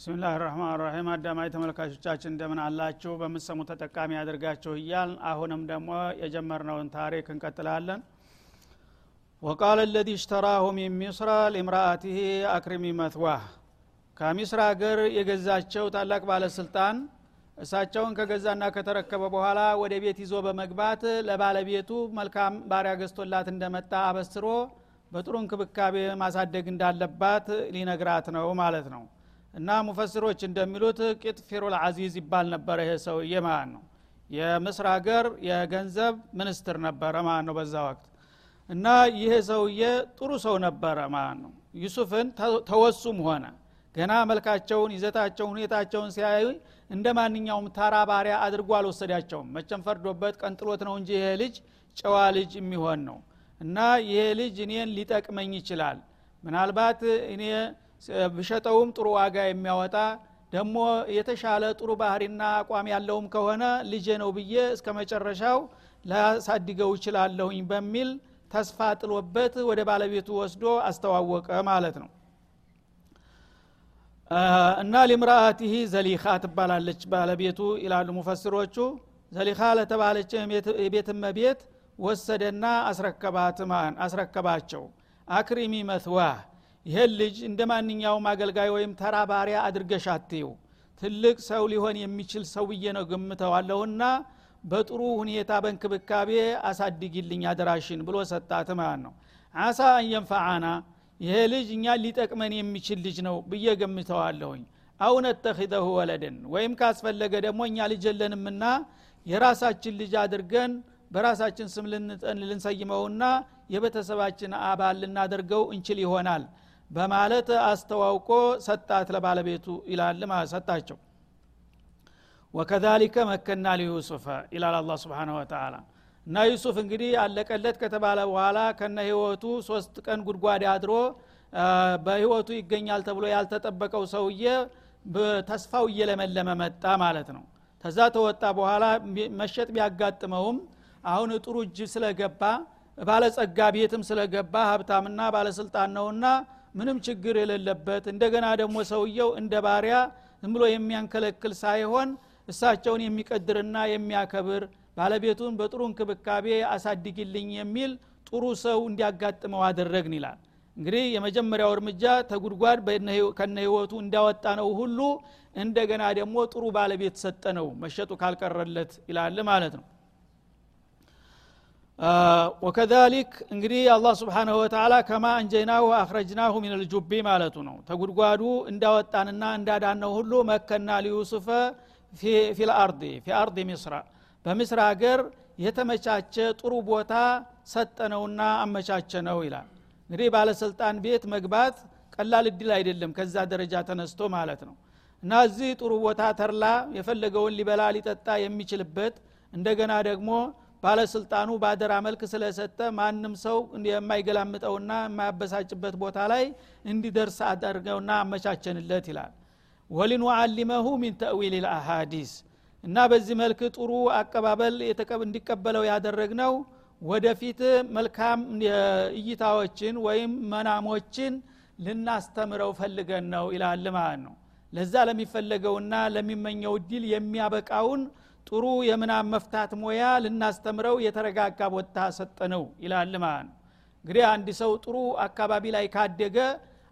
ብስሚላህ ራህማን ራሒም አዳማጭ ተመልካቾቻችን እንደምን አላችሁ? በምሰሙ ተጠቃሚ ያደርጋችሁ እያል አሁንም ደግሞ የጀመርነውን ታሪክ እንቀጥላለን። ወቃለ ለዚ እሽተራሁ ሚን ሚስራ ሊምራአትህ አክሪሚ መትዋህ ከሚስር ሀገር የገዛቸው ታላቅ ባለስልጣን እሳቸውን ከገዛና ከተረከበ በኋላ ወደ ቤት ይዞ በመግባት ለባለቤቱ መልካም ባሪያ ገዝቶላት እንደመጣ አበስሮ በጥሩ እንክብካቤ ማሳደግ እንዳለባት ሊነግራት ነው ማለት ነው እና ሙፈስሮች እንደሚሉት ቂጥፊሩል አዚዝ ይባል ነበረ ይሄ ሰውዬ ማለት ነው። የምስር ሀገር የገንዘብ ሚኒስትር ነበረ ማለት ነው በዛ ወቅት። እና ይሄ ሰውዬ ጥሩ ሰው ነበረ ማለት ነው። ዩሱፍን ተወሱም ሆነ። ገና መልካቸውን ይዘታቸውን ሁኔታቸውን ሲያዩ እንደ ማንኛውም ታራ ባሪያ አድርጎ አልወሰዳቸውም። መቸም ፈርዶበት ቀንጥሎት ነው እንጂ ይሄ ልጅ ጨዋ ልጅ የሚሆን ነው። እና ይሄ ልጅ እኔን ሊጠቅመኝ ይችላል። ምናልባት እኔ ብሸጠውም ጥሩ ዋጋ የሚያወጣ ደግሞ የተሻለ ጥሩ ባህሪና አቋም ያለውም ከሆነ ልጄ ነው ብዬ እስከ መጨረሻው ላሳድገው ይችላለሁኝ በሚል ተስፋ ጥሎበት ወደ ባለቤቱ ወስዶ አስተዋወቀ ማለት ነው። እና ሊምራአቲህ ዘሊኻ ትባላለች ባለቤቱ ይላሉ ሙፈስሮቹ ዘሊኻ ለተባለች የቤት መቤት ወሰደና አስረከባት አስረከባቸው። አክሪሚ መትዋህ ይህን ልጅ እንደ ማንኛውም አገልጋይ ወይም ተራ ባሪያ አድርገሽ አትዩ ትልቅ ሰው ሊሆን የሚችል ሰውዬ ነው ገምተዋለሁና በጥሩ ሁኔታ በእንክብካቤ አሳድጊልኝ አደራሽን ብሎ ሰጣት ማለት ነው። አሳ አንየንፈዓና ይሄ ልጅ እኛ ሊጠቅመን የሚችል ልጅ ነው ብዬ ገምተዋለሁኝ አው ነተኪዘሁ ወለደን ወይም ካስፈለገ ደግሞ እኛ ልጅ የለንምና የራሳችን ልጅ አድርገን በራሳችን ስም ልንሰይመውና የቤተሰባችን አባል ልናደርገው እንችል ይሆናል በማለት አስተዋውቆ ሰጣት ለባለቤቱ ይላል ሰጣቸው። ወከዛሊከ መከና ሊዩሱፈ ይላል አላ ስብን ወተላ እና ዩሱፍ እንግዲህ አለቀለት ከተባለ በኋላ ከነ ህይወቱ ሶስት ቀን ጉድጓድ አድሮ በህይወቱ ይገኛል ተብሎ ያልተጠበቀው ሰውዬ ተስፋው እየለመለመ መጣ ማለት ነው። ተዛ ተወጣ በኋላ መሸጥ ቢያጋጥመውም አሁን ጥሩ እጅ ስለገባ ባለጸጋ ቤትም ስለገባ ሀብታምና ባለስልጣን ነውና ምንም ችግር የሌለበት እንደገና ደግሞ ሰውየው እንደ ባሪያ ዝም ብሎ የሚያንከለክል ሳይሆን እሳቸውን የሚቀድርና የሚያከብር ባለቤቱን በጥሩ እንክብካቤ አሳድግልኝ የሚል ጥሩ ሰው እንዲያጋጥመው አደረግን ይላል። እንግዲህ የመጀመሪያው እርምጃ ተጉድጓድ ከነ ህይወቱ እንዳወጣ ነው ሁሉ እንደገና ደግሞ ጥሩ ባለቤት ሰጠ ነው መሸጡ ካልቀረለት ይላል ማለት ነው ወከዛሊክ እንግዲህ አላህ ስብሓንሁ ወተላ ከማ አንጀይናሁ አክረጅናሁ ሚን ልጁቢ ማለቱ ነው ተጉድጓዱ እንዳወጣንና እንዳዳነው ሁሉ መከና ሊዩሱፈ ፊልአርድ ፊ አርድ ሚስራ በምስር ሀገር የተመቻቸ ጥሩ ቦታ ሰጠነውና አመቻቸ ነው ይላል እንግዲህ ባለስልጣን ቤት መግባት ቀላል እድል አይደለም ከዛ ደረጃ ተነስቶ ማለት ነው። እና እዚህ ጥሩ ቦታ ተርላ የፈለገውን ሊበላ ሊጠጣ የሚችልበት እንደገና ደግሞ ባለስልጣኑ በአደራ መልክ ስለሰጠ ማንም ሰው የማይገላምጠውና የማያበሳጭበት ቦታ ላይ እንዲደርስ አደርገውና አመቻቸንለት ይላል። ወሊኑዓሊመሁ ሚን ተእዊል ልአሃዲስ እና በዚህ መልክ ጥሩ አቀባበል እንዲቀበለው ያደረግነው ወደፊት መልካም እይታዎችን ወይም መናሞችን ልናስተምረው ፈልገን ነው ይላል ማለት ነው። ለዛ ለሚፈለገውና ለሚመኘው ድል የሚያበቃውን ጥሩ የምናብ መፍታት ሙያ ልናስተምረው የተረጋጋ ቦታ ሰጠነው ይላል ማለት ነው እንግዲህ አንድ ሰው ጥሩ አካባቢ ላይ ካደገ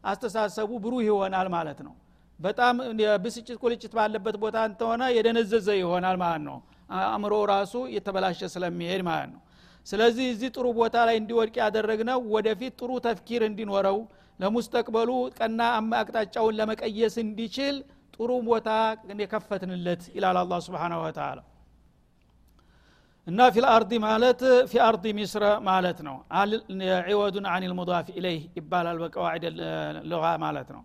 አስተሳሰቡ ብሩህ ይሆናል ማለት ነው። በጣም ብስጭት ቁልጭት ባለበት ቦታ እንተሆነ የደነዘዘ ይሆናል ማለት ነው። አእምሮ ራሱ የተበላሸ ስለሚሄድ ማለት ነው። ስለዚህ እዚህ ጥሩ ቦታ ላይ እንዲወድቅ ያደረግነው ወደፊት ጥሩ ተፍኪር እንዲኖረው ለሙስተቅበሉ ቀና አቅጣጫውን ለመቀየስ እንዲችል ጥሩ ቦታ የከፈትንለት ይላል አላ ስብን ወተላ እና ፊ ልአርድ ማለት ፊ ሚስረ ማለት ነው። ዒወዱን አን ልሙዳፍ ኢለይህ ይባላል በቀዋዕድ ልጋ ማለት ነው።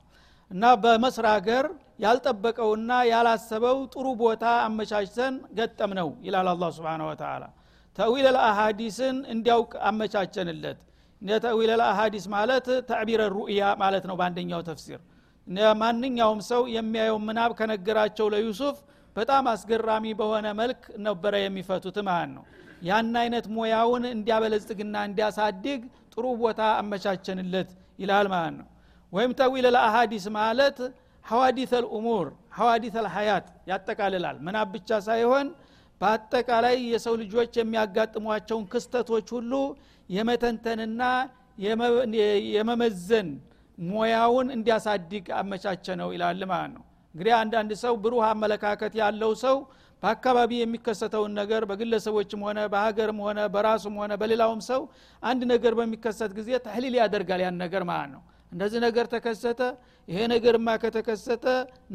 እና በመስር ሀገር ያልጠበቀውና ያላሰበው ጥሩ ቦታ አመቻችተን ገጠም ነው ይላል አላ ስብን ወተላ ተዊል ልአሃዲስን እንዲያውቅ አመቻቸንለት። ተዊል ልአሃዲስ ማለት ተዕቢረ ሩእያ ማለት ነው በአንደኛው ተፍሲር ማንኛውም ሰው የሚያየው ምናብ ከነገራቸው ለዩሱፍ በጣም አስገራሚ በሆነ መልክ ነበረ የሚፈቱት ማለት ነው። ያን አይነት ሙያውን እንዲያበለጽግና እንዲያሳድግ ጥሩ ቦታ አመቻቸንለት ይላል ማለት ነው። ወይም ተዊል ለአሃዲስ ማለት ሐዋዲት አልኡሙር ሐዋዲት አልሐያት ያጠቃልላል። ምናብ ብቻ ሳይሆን በአጠቃላይ የሰው ልጆች የሚያጋጥሟቸውን ክስተቶች ሁሉ የመተንተንና የመመዘን ሙያውን እንዲያሳድግ አመቻቸ ነው ይላል ማለት ነው። እንግዲህ አንዳንድ ሰው ብሩህ አመለካከት ያለው ሰው በአካባቢ የሚከሰተውን ነገር በግለሰቦችም ሆነ በሀገርም ሆነ በራሱም ሆነ በሌላውም ሰው አንድ ነገር በሚከሰት ጊዜ ተህሊል ያደርጋል ያን ነገር ማለት ነው እንደዚህ ነገር ተከሰተ ይሄ ነገርማ ከተከሰተ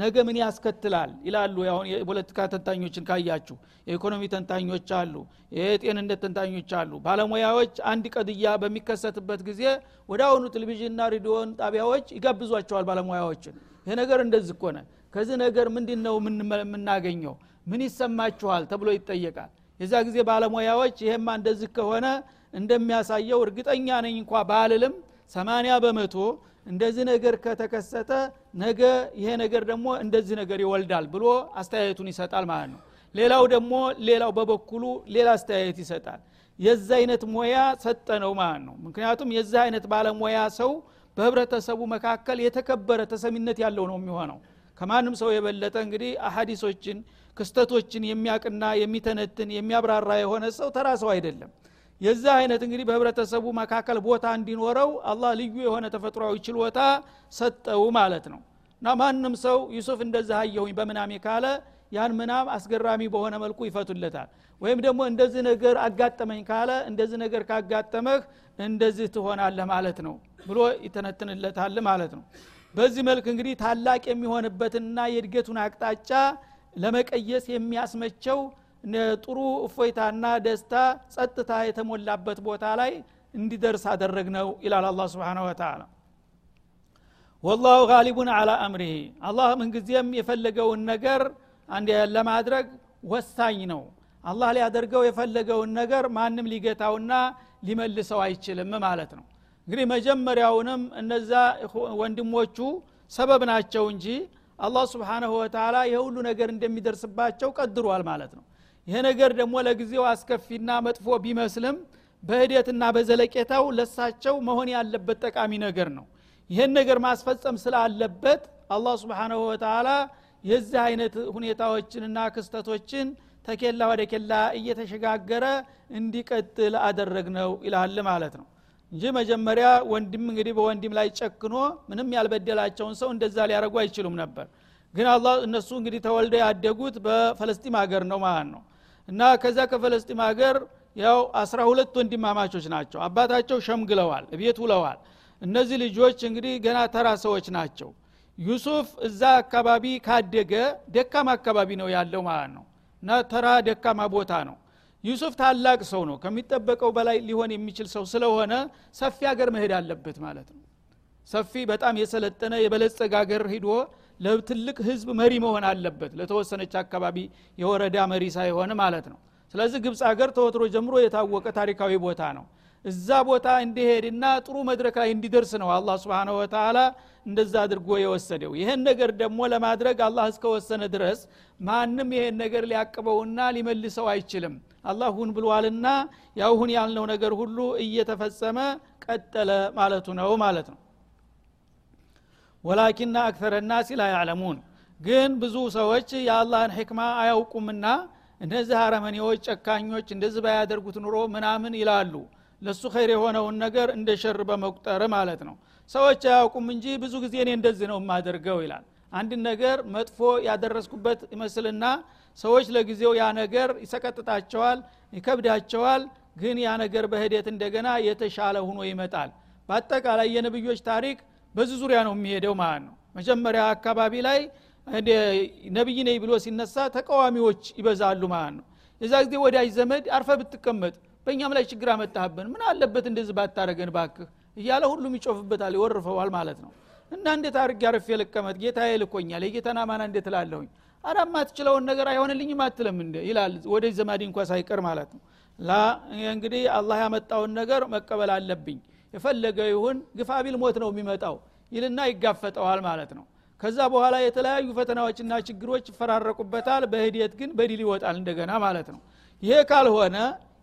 ነገ ምን ያስከትላል? ይላሉ። አሁን የፖለቲካ ተንታኞችን ካያችሁ የኢኮኖሚ ተንታኞች አሉ የጤንነት ተንታኞች አሉ። ባለሙያዎች አንድ ቀድያ በሚከሰትበት ጊዜ ወደ አሁኑ ቴሌቪዥንና ሬዲዮን ጣቢያዎች ይጋብዟቸዋል ባለሙያዎችን። ይሄ ነገር እንደዚህ ኮነ ከዚህ ነገር ምንድን ነው የምናገኘው? ምን ይሰማችኋል ተብሎ ይጠየቃል። የዛ ጊዜ ባለሙያዎች ይሄማ እንደዚህ ከሆነ እንደሚያሳየው እርግጠኛ ነኝ እንኳ ባልልም ሰማንያ በመቶ እንደዚህ ነገር ከተከሰተ ነገ ይሄ ነገር ደግሞ እንደዚህ ነገር ይወልዳል ብሎ አስተያየቱን ይሰጣል ማለት ነው። ሌላው ደግሞ ሌላው በበኩሉ ሌላ አስተያየት ይሰጣል። የዛ አይነት ሙያ ሰጠ ነው ማለት ነው። ምክንያቱም የዛ አይነት ባለሙያ ሰው በህብረተሰቡ መካከል የተከበረ ተሰሚነት ያለው ነው የሚሆነው። ከማንም ሰው የበለጠ እንግዲህ አሀዲሶችን ክስተቶችን የሚያቅና የሚተነትን የሚያብራራ የሆነ ሰው ተራ ሰው አይደለም የዛ አይነት እንግዲህ በህብረተሰቡ መካከል ቦታ እንዲኖረው አላህ ልዩ የሆነ ተፈጥሯዊ ችሎታ ሰጠው ማለት ነው። እና ማንም ሰው ዩሱፍ እንደዚህ አየሁኝ በምናሜ ካለ ያን ምናም አስገራሚ በሆነ መልኩ ይፈቱለታል። ወይም ደግሞ እንደዚህ ነገር አጋጠመኝ ካለ እንደዚህ ነገር ካጋጠመህ እንደዚህ ትሆናለህ ማለት ነው ብሎ ይተነትንለታል ማለት ነው። በዚህ መልክ እንግዲህ ታላቅ የሚሆንበትንና የእድገቱን አቅጣጫ ለመቀየስ የሚያስመቸው ጥሩ እፎይታና ደስታ ጸጥታ የተሞላበት ቦታ ላይ እንዲደርስ አደረግ ነው ይላል አላ ስብን ወተላ ወላሁ ጋሊቡን አላ አምሪህ አላህ ምንጊዜም የፈለገውን ነገር ለማድረግ ወሳኝ ነው። አላህ ሊያደርገው የፈለገውን ነገር ማንም ሊገታውና ሊመልሰው አይችልም ማለት ነው። እንግዲህ መጀመሪያውንም እነዛ ወንድሞቹ ሰበብ ናቸው እንጂ አላህ ስብሓናሁ ወተላ የሁሉ ነገር እንደሚደርስባቸው ቀድሯል ማለት ነው ይሄ ነገር ደግሞ ለጊዜው አስከፊና መጥፎ ቢመስልም በሂደትና በዘለቄታው ለሳቸው መሆን ያለበት ጠቃሚ ነገር ነው። ይህን ነገር ማስፈጸም ስላለበት አላህ ስብሓናሁ ወተላ የዚህ አይነት ሁኔታዎችንና ክስተቶችን ተኬላ ወደ ኬላ እየተሸጋገረ እንዲቀጥል አደረግ ነው ይላል ማለት ነው። እንጂ መጀመሪያ ወንድም እንግዲህ በወንድም ላይ ጨክኖ ምንም ያልበደላቸውን ሰው እንደዛ ሊያደረጉ አይችሉም ነበር። ግን አላ እነሱ እንግዲህ ተወልደው ያደጉት በፈለስጢም ሀገር ነው ማለት ነው እና ከዛ ከፈለስጢም ሀገር ያው አስራ ሁለት ወንድማማቾች ናቸው። አባታቸው ሸምግለዋል ቤት ውለዋል። እነዚህ ልጆች እንግዲህ ገና ተራ ሰዎች ናቸው። ዩሱፍ እዛ አካባቢ ካደገ ደካማ አካባቢ ነው ያለው ማለት ነው። እና ተራ ደካማ ቦታ ነው። ዩሱፍ ታላቅ ሰው ነው። ከሚጠበቀው በላይ ሊሆን የሚችል ሰው ስለሆነ ሰፊ ሀገር መሄድ አለበት ማለት ነው። ሰፊ በጣም የሰለጠነ የበለጸግ ሀገር ሂዶ ለትልቅ ህዝብ መሪ መሆን አለበት። ለተወሰነች አካባቢ የወረዳ መሪ ሳይሆን ማለት ነው። ስለዚህ ግብፅ ሀገር ተወትሮ ጀምሮ የታወቀ ታሪካዊ ቦታ ነው። እዛ ቦታ እንዲሄድና ጥሩ መድረክ ላይ እንዲደርስ ነው አላህ ስብን ወተላ እንደዛ አድርጎ የወሰደው። ይህን ነገር ደግሞ ለማድረግ አላህ እስከወሰነ ድረስ ማንም ይሄን ነገር ሊያቅበውና ሊመልሰው አይችልም። አላህ ሁን ብሏልና ያው ሁን ያልነው ነገር ሁሉ እየተፈጸመ ቀጠለ ማለቱ ነው ማለት ነው ወላኪና አክተረ ናሲ ላ ግን ብዙ ሰዎች የአላህን ሕክማ አያውቁምና እነዚህ አረመኔዎች ጨካኞች እንደዚህ ባያደርጉት ኑሮ ምናምን ይላሉ። ለሱ ኸይር የሆነውን ነገር እንደ ሸር በመቁጠር ማለት ነው። ሰዎች አያውቁም እንጂ ብዙ ጊዜ እኔ እንደዚህ ነው የማደርገው ይላል። አንድ ነገር መጥፎ ያደረስኩበት ይመስልና ሰዎች ለጊዜው ያ ነገር ይሰቀጥጣቸዋል ይከብዳቸዋል። ግን ያ ነገር በሂደት እንደገና የተሻለ ሁኖ ይመጣል። በአጠቃላይ የነብዮች ታሪክ በዚህ ዙሪያ ነው የሚሄደው ማለት ነው። መጀመሪያ አካባቢ ላይ ነቢይ ነኝ ብሎ ሲነሳ ተቃዋሚዎች ይበዛሉ ማለት ነው። የዛ ጊዜ ወዳጅ ዘመድ አርፈ ብትቀመጥ በእኛም ላይ ችግር አመጣህብን ምን አለበት እንደዚህ ባታረገን ባክህ እያለ ሁሉም ይጮፍበታል ይወርፈዋል ማለት ነው። እና እንዴት አርግ ያርፍ ልቀመጥ? ጌታ ልኮኛል የጌታን አማና እንዴት ላለሁኝ አራ ማትችለውን ነገር አይሆንልኝም አትለም እንደ ይላል ወደ ዘማዲ እንኳ ሳይቀር ማለት ነው። ላ እንግዲህ አላህ ያመጣውን ነገር መቀበል አለብኝ የፈለገ ይሁን ግፋቢል ሞት ነው የሚመጣው ይልና ይጋፈጠዋል ማለት ነው። ከዛ በኋላ የተለያዩ ፈተናዎችና ችግሮች ይፈራረቁበታል። በሂደት ግን በድል ይወጣል እንደገና ማለት ነው። ይሄ ካልሆነ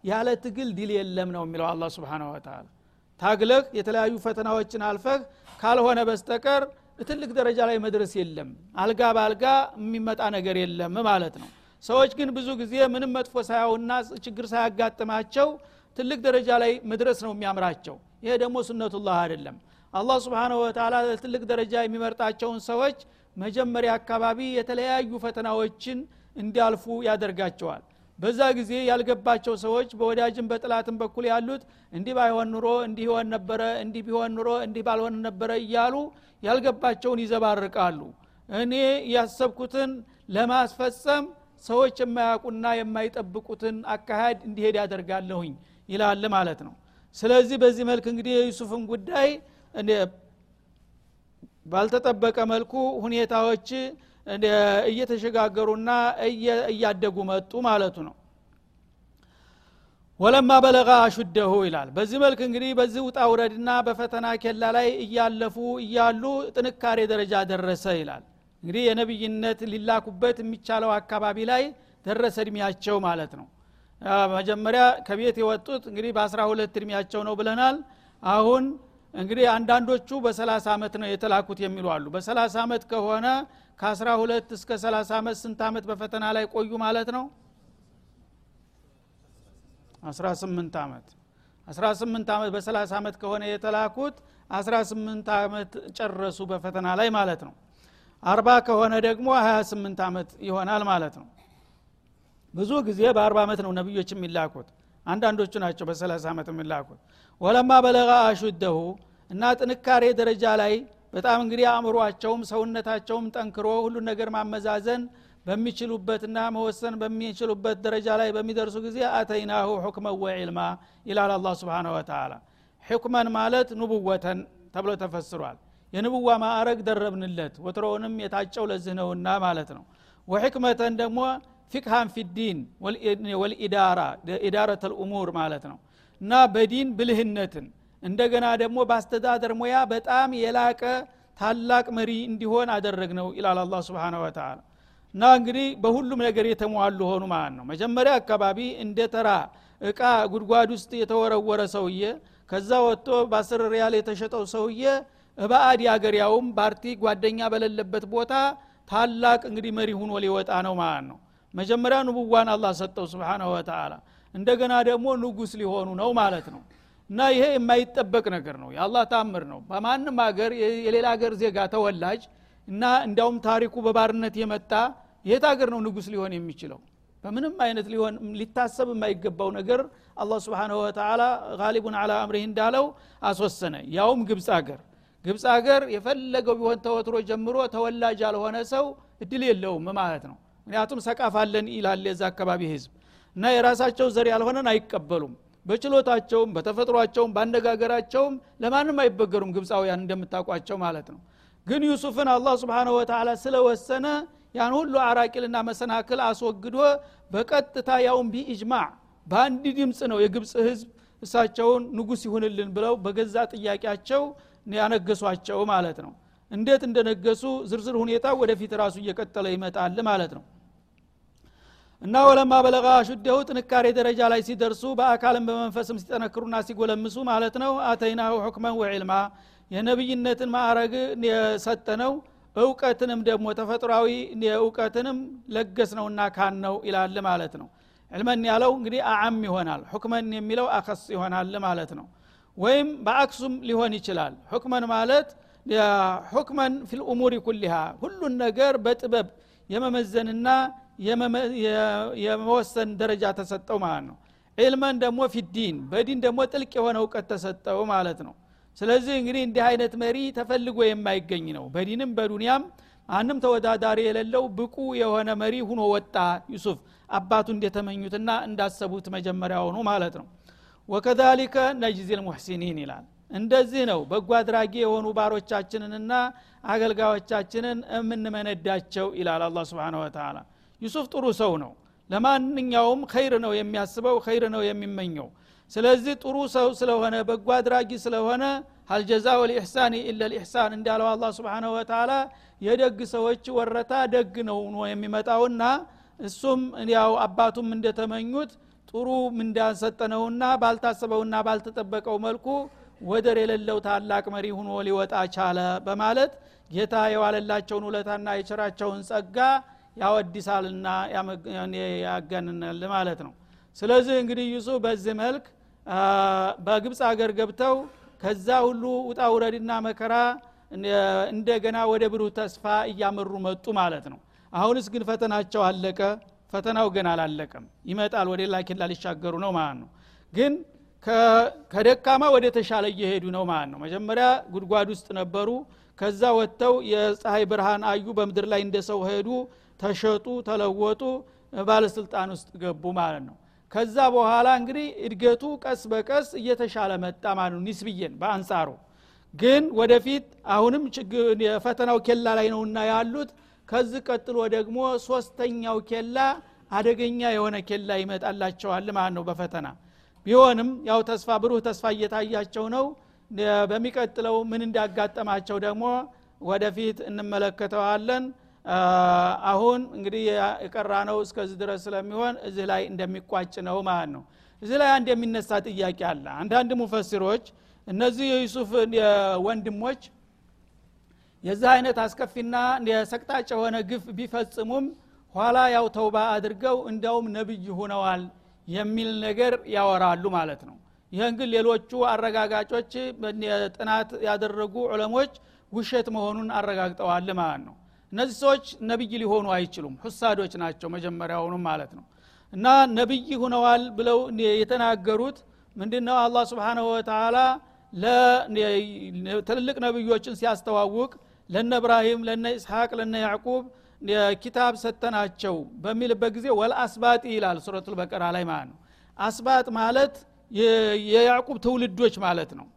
ያለ ትግል ድል የለም ነው የሚለው አላ ስብን ወተላ ታግለህ የተለያዩ ፈተናዎችን አልፈህ ካልሆነ በስተቀር ትልቅ ደረጃ ላይ መድረስ የለም። አልጋ በአልጋ የሚመጣ ነገር የለም ማለት ነው። ሰዎች ግን ብዙ ጊዜ ምንም መጥፎ ሳያውና ችግር ሳያጋጥማቸው ትልቅ ደረጃ ላይ መድረስ ነው የሚያምራቸው ይሄ ደግሞ ሱነቱላህ አይደለም። አላህ ስብንሁ ወተላ ትልቅ ደረጃ የሚመርጣቸውን ሰዎች መጀመሪያ አካባቢ የተለያዩ ፈተናዎችን እንዲያልፉ ያደርጋቸዋል። በዛ ጊዜ ያልገባቸው ሰዎች በወዳጅም በጥላትም በኩል ያሉት እንዲህ ባይሆን ኑሮ እንዲህ ይሆን ነበረ እንዲህ ቢሆን ኑሮ እንዲህ ባልሆን ነበረ እያሉ ያልገባቸውን ይዘባርቃሉ። እኔ ያሰብኩትን ለማስፈጸም ሰዎች የማያውቁና የማይጠብቁትን አካሄድ እንዲሄድ ያደርጋለሁኝ ይላል ማለት ነው ስለዚህ በዚህ መልክ እንግዲህ የዩሱፍን ጉዳይ ባልተጠበቀ መልኩ ሁኔታዎች እየተሸጋገሩና እያደጉ መጡ ማለቱ ነው። ወለማ በለጋ አሹደሁ ይላል። በዚህ መልክ እንግዲህ በዚህ ውጣ ውረድና በፈተና ኬላ ላይ እያለፉ እያሉ ጥንካሬ ደረጃ ደረሰ ይላል። እንግዲህ የነብይነት ሊላኩበት የሚቻለው አካባቢ ላይ ደረሰ እድሜያቸው ማለት ነው መጀመሪያ ከቤት የወጡት እንግዲህ በአስራ ሁለት እድሜያቸው ነው ብለናል። አሁን እንግዲህ አንዳንዶቹ በሰላሳ ዓመት ነው የተላኩት የሚሉ አሉ። በሰላሳ ዓመት ከሆነ ከአስራ ሁለት እስከ ሰላሳ ዓመት ስንት ዓመት በፈተና ላይ ቆዩ ማለት ነው? አስራ ስምንት ዓመት አስራ ስምንት ዓመት በሰላሳ ዓመት ከሆነ የተላኩት አስራ ስምንት ዓመት ጨረሱ በፈተና ላይ ማለት ነው። አርባ ከሆነ ደግሞ ሀያ ስምንት ዓመት ይሆናል ማለት ነው ብዙ ጊዜ በአርባ ዓመት ነው ነቢዮች የሚላኩት። አንዳንዶቹ ናቸው በሰላሳ ዓመት የሚላኩት። ወለማ በለጋ አሹደሁ እና ጥንካሬ ደረጃ ላይ በጣም እንግዲህ አእምሯቸውም ሰውነታቸውም ጠንክሮ ሁሉን ነገር ማመዛዘን በሚችሉበትና መወሰን በሚችሉበት ደረጃ ላይ በሚደርሱ ጊዜ አተይናሁ ሑክመን ወዕልማ ይላል አላ ስብን ወተላ ሕክመን ማለት ንቡወተን ተብሎ ተፈስሯል። የንቡዋ ማዕረግ ደረብንለት ወትሮውንም የታጨው ለዚህ ነውና ማለት ነው። ወሕክመተን ደግሞ ፊቅሃን ፊዲን ወልኢዳራ ኢዳረት ልእሙር ማለት ነው። እና በዲን ብልህነትን እንደገና ደግሞ በአስተዳደር ሙያ በጣም የላቀ ታላቅ መሪ እንዲሆን አደረግ ነው ይላል አላ ስብን ወተላ እና እንግዲህ በሁሉም ነገር የተሟሉ ሆኑ ማለት ነው። መጀመሪያ አካባቢ እንደ ተራ እቃ ጉድጓድ ውስጥ የተወረወረ ሰውዬ ከዛ ወጥቶ በአስር ሪያል የተሸጠው ሰውዬ እባአድ ያገሪያውም ፓርቲ ጓደኛ በሌለበት ቦታ ታላቅ እንግዲህ መሪ ሁኖ ሊወጣ ነው ማለት ነው መጀመሪያ ንቡዋን አላህ ሰጠው ስብሓናሁ ወተላ እንደገና ደግሞ ንጉስ ሊሆኑ ነው ማለት ነው። እና ይሄ የማይጠበቅ ነገር ነው የአላህ ታምር ነው። በማንም ሀገር የሌላ ሀገር ዜጋ ተወላጅ እና እንዲያውም ታሪኩ በባርነት የመጣ የት ሀገር ነው ንጉስ ሊሆን የሚችለው? በምንም አይነት ሊሆን ሊታሰብ የማይገባው ነገር አላህ ስብሓንሁ ወተላ ጋሊቡን አላ አምሪህ እንዳለው አስወሰነ። ያውም ግብፅ ሀገር። ግብፅ ሀገር የፈለገው ቢሆን ተወትሮ ጀምሮ ተወላጅ ያልሆነ ሰው እድል የለውም ማለት ነው ምክንያቱም ሰቃፋለን ይላል የዛ አካባቢ ህዝብ። እና የራሳቸው ዘር ያልሆነን አይቀበሉም። በችሎታቸውም በተፈጥሯቸውም በአነጋገራቸውም ለማንም አይበገሩም ግብፃውያን እንደምታውቋቸው ማለት ነው። ግን ዩሱፍን አላህ ስብሓንሁ ወተላ ስለወሰነ ያን ሁሉ አራቂልና መሰናክል አስወግዶ በቀጥታ ያውም ቢኢጅማዕ በአንድ ድምፅ ነው የግብፅ ህዝብ እሳቸውን ንጉስ ይሁንልን ብለው በገዛ ጥያቄያቸው ያነገሷቸው ማለት ነው። እንዴት እንደነገሱ ዝርዝር ሁኔታ ወደፊት ራሱ እየቀጠለ ይመጣል ማለት ነው እና ወለማ በለጋ ሹደሁ ጥንካሬ ደረጃ ላይ ሲደርሱ በአካልም በመንፈስም ሲጠነክሩና ሲጎለምሱ ማለት ነው። አተይናሁ ሁክመን ወዕልማ የነብይነትን ማዕረግ የሰጠነው እውቀትንም ደግሞ ተፈጥሯዊ እውቀትንም ለገስ ነውና ካን ነው ይላል ማለት ነው። ዕልመን ያለው እንግዲህ አዓም ይሆናል። ሁክመን የሚለው አከስ ይሆናል ማለት ነው። ወይም በአክሱም ሊሆን ይችላል። ሁክመን ማለት ሁክመን ፊልኡሙሪ ኩሊሃ። ሁሉን ነገር በጥበብ የመመዘንና የመወሰን ደረጃ ተሰጠው ማለት ነው። ዒልመን ደግሞ ፊዲን በዲን ደግሞ ጥልቅ የሆነ እውቀት ተሰጠው ማለት ነው። ስለዚህ እንግዲህ እንዲህ አይነት መሪ ተፈልጎ የማይገኝ ነው። በዲንም በዱንያም ማንም ተወዳዳሪ የሌለው ብቁ የሆነ መሪ ሁኖ ወጣ። ዩሱፍ አባቱ እንደተመኙትና እንዳሰቡት መጀመሪያ ሆኑ ማለት ነው። ወከዛሊከ ነጅዚ ልሙሕሲኒን ይላል። እንደዚህ ነው። በጎ አድራጊ የሆኑ ባሮቻችንንና አገልጋዮቻችንን የምንመነዳቸው ይላል አላ ስብን ወተላ ዩሱፍ ጥሩ ሰው ነው። ለማንኛውም ኸይር ነው የሚያስበው ኸይር ነው የሚመኘው። ስለዚህ ጥሩ ሰው ስለሆነ በጎ አድራጊ ስለሆነ ሀልጀዛ ወልኢሕሳን ኢለ ልኢሕሳን እንዳለው አላ ስብንሁ ወተላ የደግ ሰዎች ወረታ ደግ ነው የሚመጣውና እሱም ያው አባቱም እንደተመኙት ጥሩ ምንዳሰጠነውና ባልታሰበውና ባልተጠበቀው መልኩ ወደር የሌለው ታላቅ መሪ ሁኖ ሊወጣ ቻለ በማለት ጌታ የዋለላቸውን ውለታና የቸራቸውን ጸጋ ያወዲሳልና ያጋንናል ማለት ነው። ስለዚህ እንግዲህ ዩሱፍ በዚህ መልክ በግብፅ አገር ገብተው ከዛ ሁሉ ውጣ ውረድና መከራ እንደገና ወደ ብሩህ ተስፋ እያመሩ መጡ ማለት ነው። አሁንስ ግን ፈተናቸው አለቀ። ፈተናው ግን አላለቀም። ይመጣል ወደ ሌላ ኬላ ሊሻገሩ ነው ማለት ነው። ግን ከደካማ ወደ ተሻለ እየሄዱ ነው ማለት ነው። መጀመሪያ ጉድጓድ ውስጥ ነበሩ። ከዛ ወጥተው የፀሐይ ብርሃን አዩ በምድር ላይ እንደ ሰው ሄዱ ተሸጡ ተለወጡ ባለስልጣን ውስጥ ገቡ ማለት ነው። ከዛ በኋላ እንግዲህ እድገቱ ቀስ በቀስ እየተሻለ መጣ ማለት ነው ኒስብዬን በአንጻሩ። ግን ወደፊት አሁንም የፈተናው ኬላ ላይ ነውና ያሉት ከዚህ ቀጥሎ ደግሞ ሶስተኛው ኬላ አደገኛ የሆነ ኬላ ይመጣላቸዋል ማለት ነው በፈተና። ቢሆንም ያው ተስፋ ብሩህ ተስፋ እየታያቸው ነው። በሚቀጥለው ምን እንዳጋጠማቸው ደግሞ ወደፊት እንመለከተዋለን አሁን እንግዲህ የቀራ ነው እስከዚህ ድረስ ስለሚሆን እዚህ ላይ እንደሚቋጭ ነው ማለት ነው። እዚህ ላይ አንድ የሚነሳ ጥያቄ አለ። አንዳንድ ሙፈሲሮች እነዚህ የዩሱፍ ወንድሞች የዚህ አይነት አስከፊና የሰቅጣጭ የሆነ ግፍ ቢፈጽሙም ኋላ ያው ተውባ አድርገው እንዲያውም ነብይ ሁነዋል የሚል ነገር ያወራሉ ማለት ነው። ይህን ግን ሌሎቹ አረጋጋጮች ጥናት ያደረጉ ዑለሞች ውሸት መሆኑን አረጋግጠዋል ማለት ነው እነዚህ ሰዎች ነብይ ሊሆኑ አይችሉም። ሁሳዶች ናቸው መጀመሪያውኑ ማለት ነው። እና ነብይ ሁነዋል ብለው የተናገሩት ምንድነው? አላህ ስብሓንሁ ወተላ ትልልቅ ነብዮችን ሲያስተዋውቅ ለነ እብራሂም ለነ ኢስሐቅ ለነ ያዕቁብ ኪታብ ሰተናቸው በሚልበት ጊዜ ወልአስባጥ ይላል ሱረቱ በቀራ ላይ ማለት ነው። አስባጥ ማለት የያዕቁብ ትውልዶች ማለት ነው።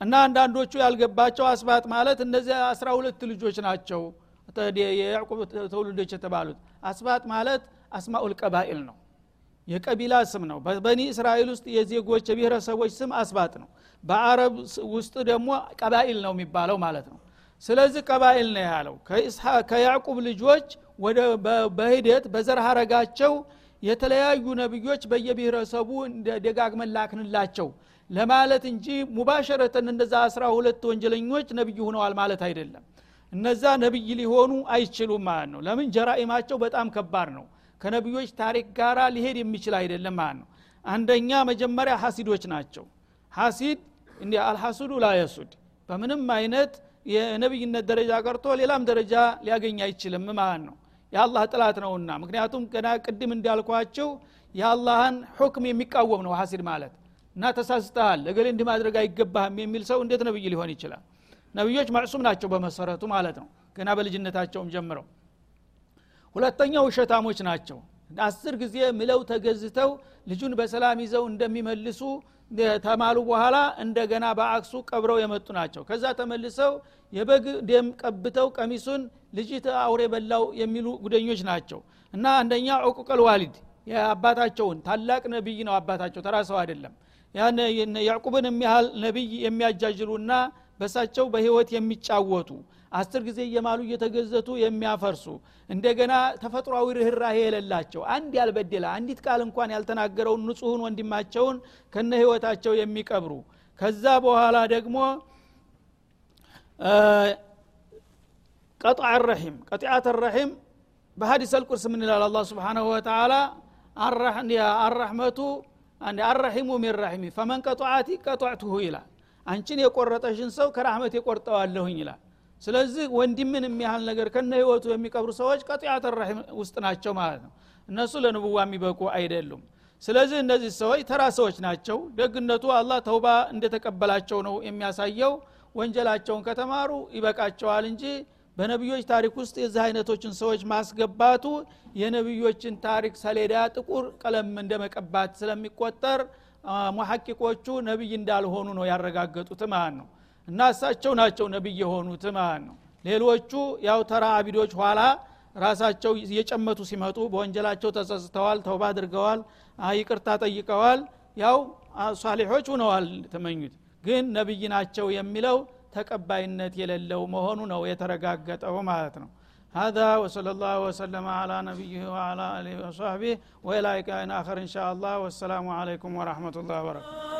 እና አንዳንዶቹ ያልገባቸው አስባጥ ማለት እነዚህ አስራ ሁለት ልጆች ናቸው የያዕቁብ ትውልዶች የተባሉት። አስባጥ ማለት አስማኡል ቀባኢል ነው። የቀቢላ ስም ነው። በበኒ እስራኤል ውስጥ የዜጎች የብሔረሰቦች ስም አስባጥ ነው። በአረብ ውስጥ ደግሞ ቀባኢል ነው የሚባለው ማለት ነው። ስለዚህ ቀባኢል ነው ያለው። ከያዕቁብ ልጆች ወደ በሂደት በዘር ሀረጋቸው የተለያዩ ነቢዮች በየብሔረሰቡ ደጋግመን ላክንላቸው ለማለት እንጂ ሙባሸረተን እነዛ አስራ ሁለት ወንጀለኞች ነቢይ ሆነዋል ማለት አይደለም እነዛ ነቢይ ሊሆኑ አይችሉም ማለት ነው። ለምን? ጀራኢማቸው በጣም ከባድ ነው። ከነቢዮች ታሪክ ጋር ሊሄድ የሚችል አይደለም ማለት ነው። አንደኛ መጀመሪያ ሀሲዶች ናቸው። ሀሲድ እንዲ አልሐሱዱ ላየሱድ። በምንም አይነት የነቢይነት ደረጃ ቀርቶ ሌላም ደረጃ ሊያገኝ አይችልም ማለት ነው። የአላህ ጥላት ነውና። ምክንያቱም ገና ቅድም እንዳልኳቸው የአላህን ሁክም የሚቃወም ነው ሀሲድ ማለት። እና ተሳስተሃል ለገሌ እንዲህ ማድረግ አይገባህም የሚል ሰው እንዴት ነብይ ሊሆን ይችላል ነቢዮች ማዕሱም ናቸው በመሰረቱ ማለት ነው። ገና በልጅነታቸውም ጀምረው። ሁለተኛው ውሸታሞች ናቸው። አስር ጊዜ ምለው ተገዝተው ልጁን በሰላም ይዘው እንደሚመልሱ ተማሉ በኋላ እንደገና በአክሱ ቀብረው የመጡ ናቸው። ከዛ ተመልሰው የበግ ደም ቀብተው ቀሚሱን ልጅት አውሬ በላው የሚሉ ጉደኞች ናቸው። እና አንደኛ ዕቁቀል ዋሊድ የአባታቸውን ታላቅ ነቢይ ነው። አባታቸው ተራ ሰው አይደለም። ያን ያዕቁብን የሚያህል ነቢይ የሚያጃጅሉና በሳቸው በህይወት የሚጫወቱ አስር ጊዜ እየማሉ እየተገዘቱ የሚያፈርሱ እንደገና ተፈጥሯዊ ርኅራሄ የሌላቸው አንድ ያልበደለ አንዲት ቃል እንኳን ያልተናገረውን ንጹህን ወንድማቸውን ከነ ህይወታቸው የሚቀብሩ። ከዛ በኋላ ደግሞ ቀጣዕ ረሒም ቀጢአት ረሒም በሀዲስ አልቁርስ ምን ይላል አላ ስብሓናሁ ወተላ አረሕመቱ አረሒሙ ሚን ረሒሚ ፈመን ቀጧዓቲ ቀጧዕትሁ ይላል አንቺን የቆረጠሽን ሰው ከራህመት የቆርጠዋለሁኝ ይላል። ስለዚህ ወንድምን የሚያህል ነገር ከነ ህይወቱ የሚቀብሩ ሰዎች ቀጢአት ረሒም ውስጥ ናቸው ማለት ነው። እነሱ ለንቡዋ የሚበቁ አይደሉም። ስለዚህ እነዚህ ሰዎች ተራ ሰዎች ናቸው። ደግነቱ አላህ ተውባ እንደተቀበላቸው ነው የሚያሳየው። ወንጀላቸውን ከተማሩ ይበቃቸዋል እንጂ በነቢዮች ታሪክ ውስጥ የዚህ አይነቶችን ሰዎች ማስገባቱ የነቢዮችን ታሪክ ሰሌዳ ጥቁር ቀለም እንደ መቀባት ስለሚቆጠር ሙሐቂቆቹ ነቢይ እንዳልሆኑ ነው ያረጋገጡት ማለት ነው። እና እሳቸው ናቸው ነቢይ የሆኑት ማለት ነው። ሌሎቹ ያው ተራ አቢዶች ኋላ ራሳቸው እየጨመቱ ሲመጡ በወንጀላቸው ተጸጽተዋል ተውባ አድርገዋል ይቅርታ ጠይቀዋል። ያው ሷሊሖች ሁነዋል ተመኙት ግን ነቢይ ናቸው የሚለው ተቀባይነት የሌለው መሆኑ ነው የተረጋገጠው ማለት ነው هذا وصلى الله وسلم على نبيه وعلى آله وصحبه وإلى لقاء آخر إن شاء الله. والسلام عليكم ورحمة الله وبركاته.